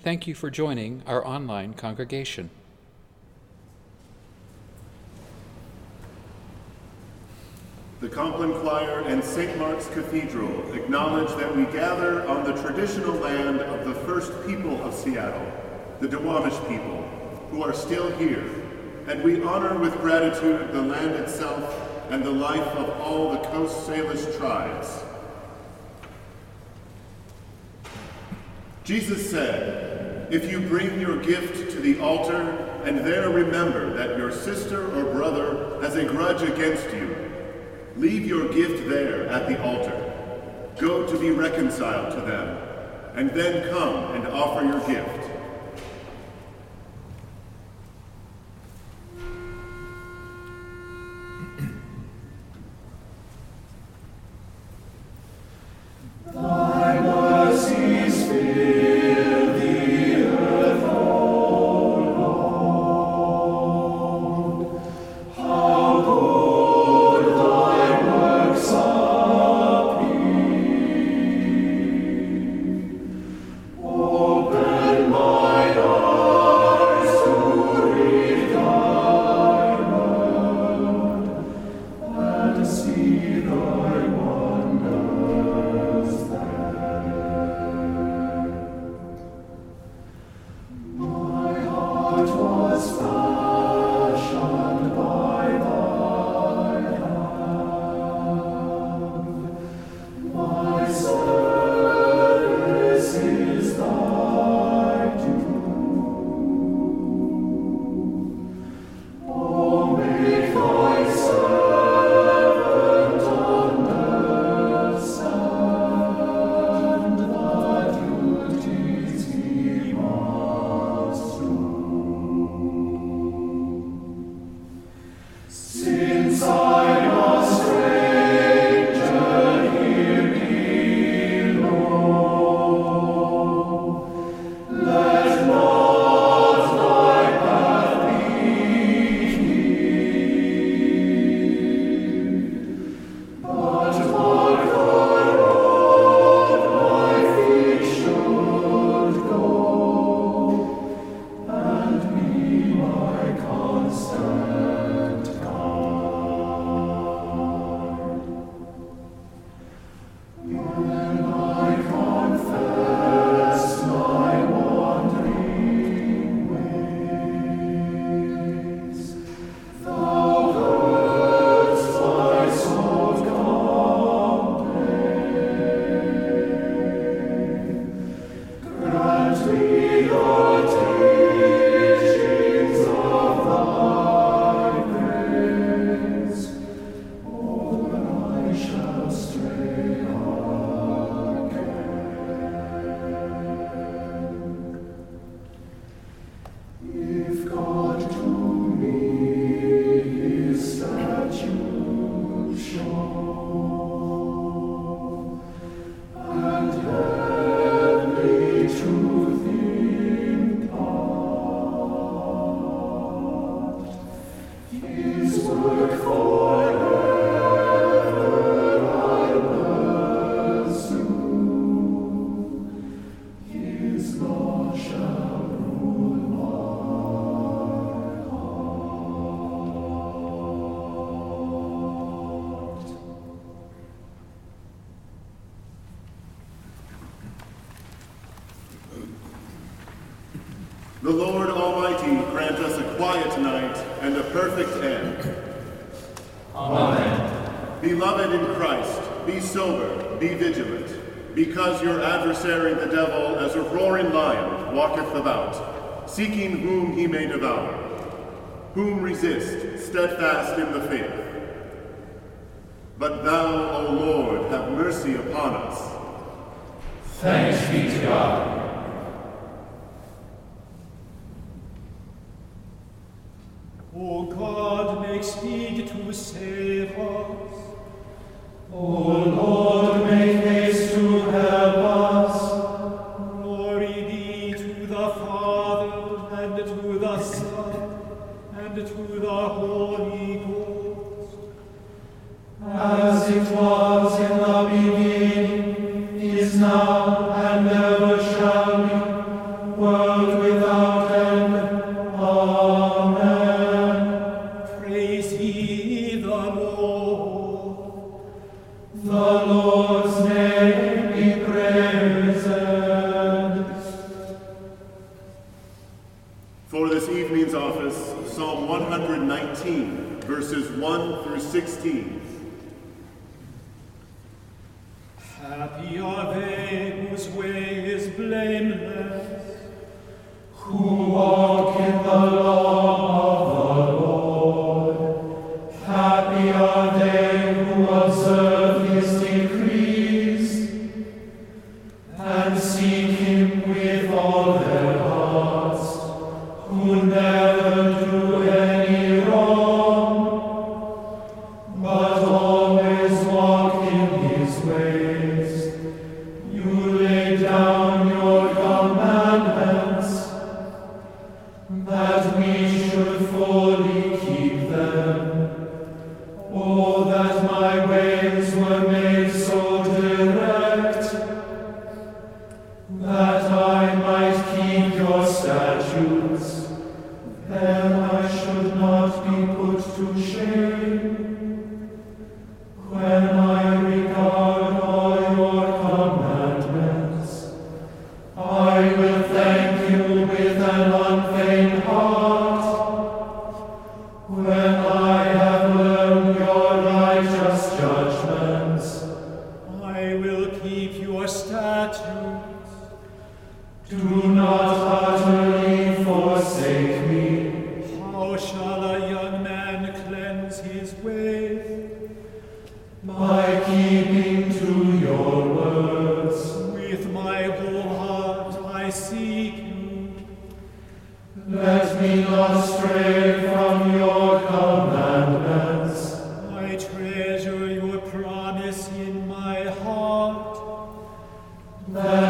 Thank you for joining our online congregation. The Compline Choir and St. Mark's Cathedral acknowledge that we gather on the traditional land of the first people of Seattle, the Duwamish people, who are still here, and we honor with gratitude the land itself and the life of all the Coast Salish tribes. Jesus said, If you bring your gift to the altar and there remember that your sister or brother has a grudge against you, leave your gift there at the altar. Go to be reconciled to them, and then come and offer your gift. whom resist steadfast in the faith. But thou, O Lord, have mercy upon us. Thanks be to God. O God, make speed to save us. O For this evening's office, Psalm 119, verses 1 through 16. Happy are they whose way is blameless, who walk in the law. Amen.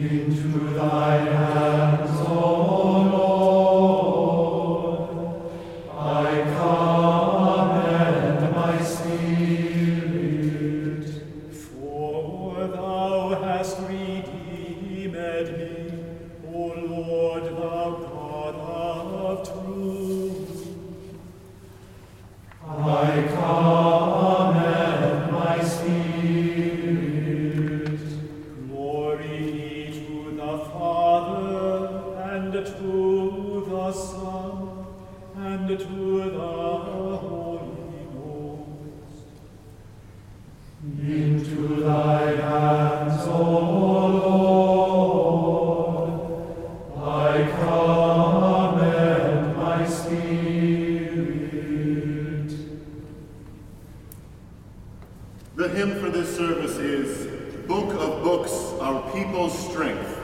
into thy The hymn for this service is Book of Books, Our People's Strength.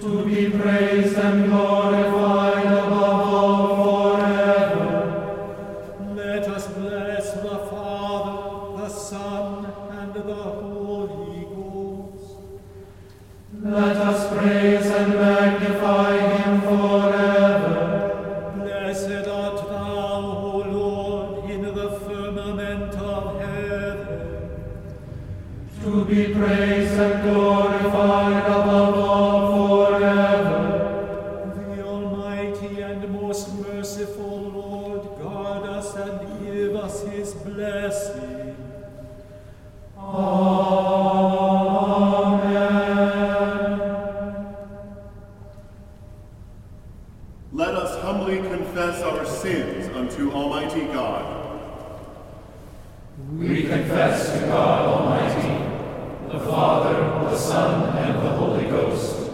To be praised and glorified Father, the Son, and the Holy Ghost,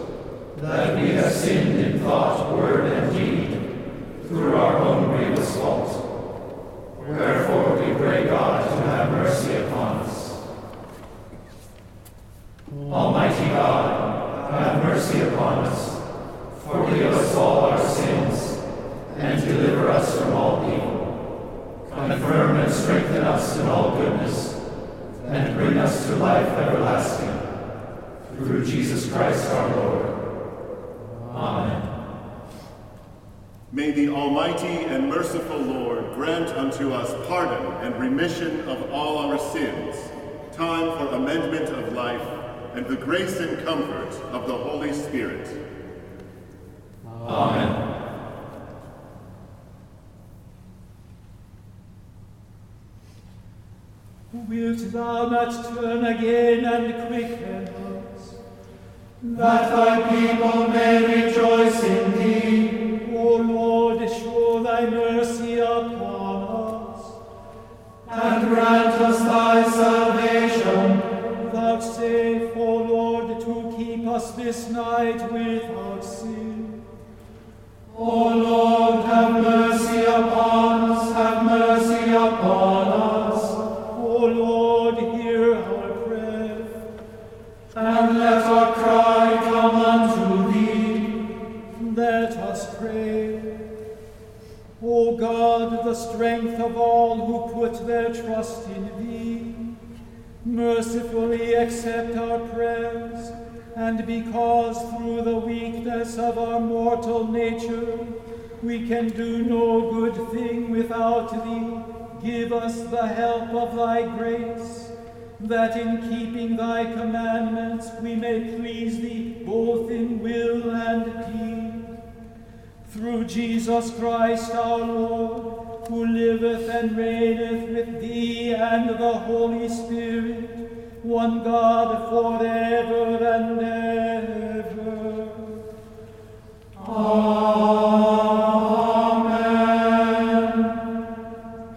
that we have sinned in thought, word, and deed, through our own grievous fault. Wherefore we pray God to have mercy upon us. Almighty God, have mercy upon us, forgive us all our sins, and deliver us from all evil. Confirm and strengthen us in all goodness, and bring us to life everlasting. Through Jesus Christ our Lord. Amen. May the Almighty and merciful Lord grant unto us pardon and remission of all our sins, time for amendment of life, and the grace and comfort of the Holy Spirit. Amen. Wilt thou not turn again and quicken us? That thy people may rejoice in thee, O Lord, show thy mercy upon us. and grant us thy salvation. Vouchsafe, O Lord, to keep us this night without sin. O trust in thee, mercifully accept our prayers, and because through the weakness of our mortal nature we can do no good thing without thee, give us the help of thy grace, that in keeping thy commandments we may please thee both in will and deed. Through Jesus Christ our Lord, who liveth and reigneth with thee and the Holy Spirit, one God forever and ever. Amen.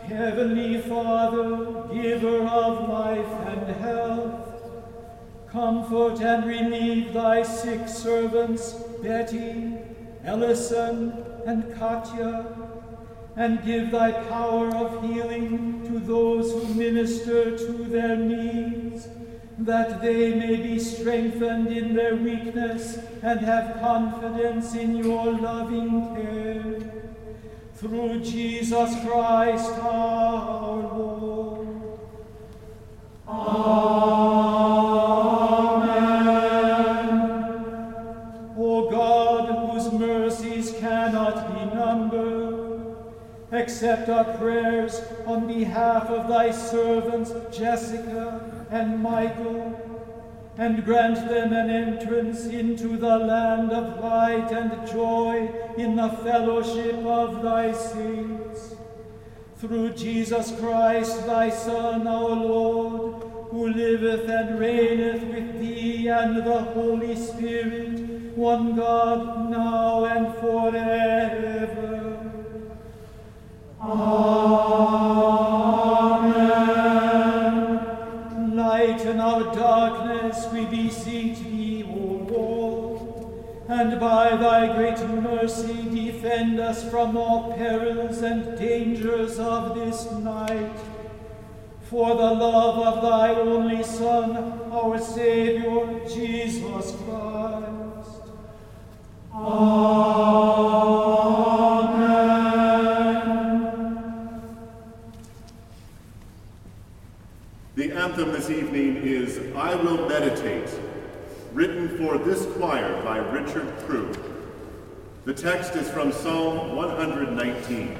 Heavenly Father, giver of life and health, comfort and relieve thy sick servants, Betty, Ellison, and Katya, and give thy power of healing to those who minister to their needs, that they may be strengthened in their weakness and have confidence in your loving care. Through Jesus Christ prayers on behalf of thy servants Jessica and Michael, and grant them an entrance into the land of light and joy in the fellowship of thy saints. Through Jesus Christ, thy Son, our Lord, who liveth and reigneth with thee and the Holy Spirit, one God, now and forever. Amen. Lighten our darkness, we beseech thee, O Lord, and by thy great mercy defend us from all perils and dangers of this night. For the love of thy only Son, our Savior, Jesus Christ. Amen. Anthem this evening is I Will Meditate, written for this choir by Richard Proulx. The text is from Psalm 119.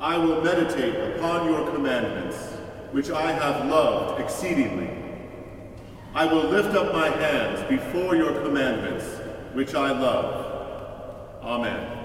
I will meditate upon your commandments, which I have loved exceedingly. I will lift up my hands before your commandments, which I love. Amen.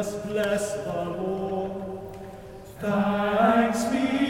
Us bless the Lord. Thanks be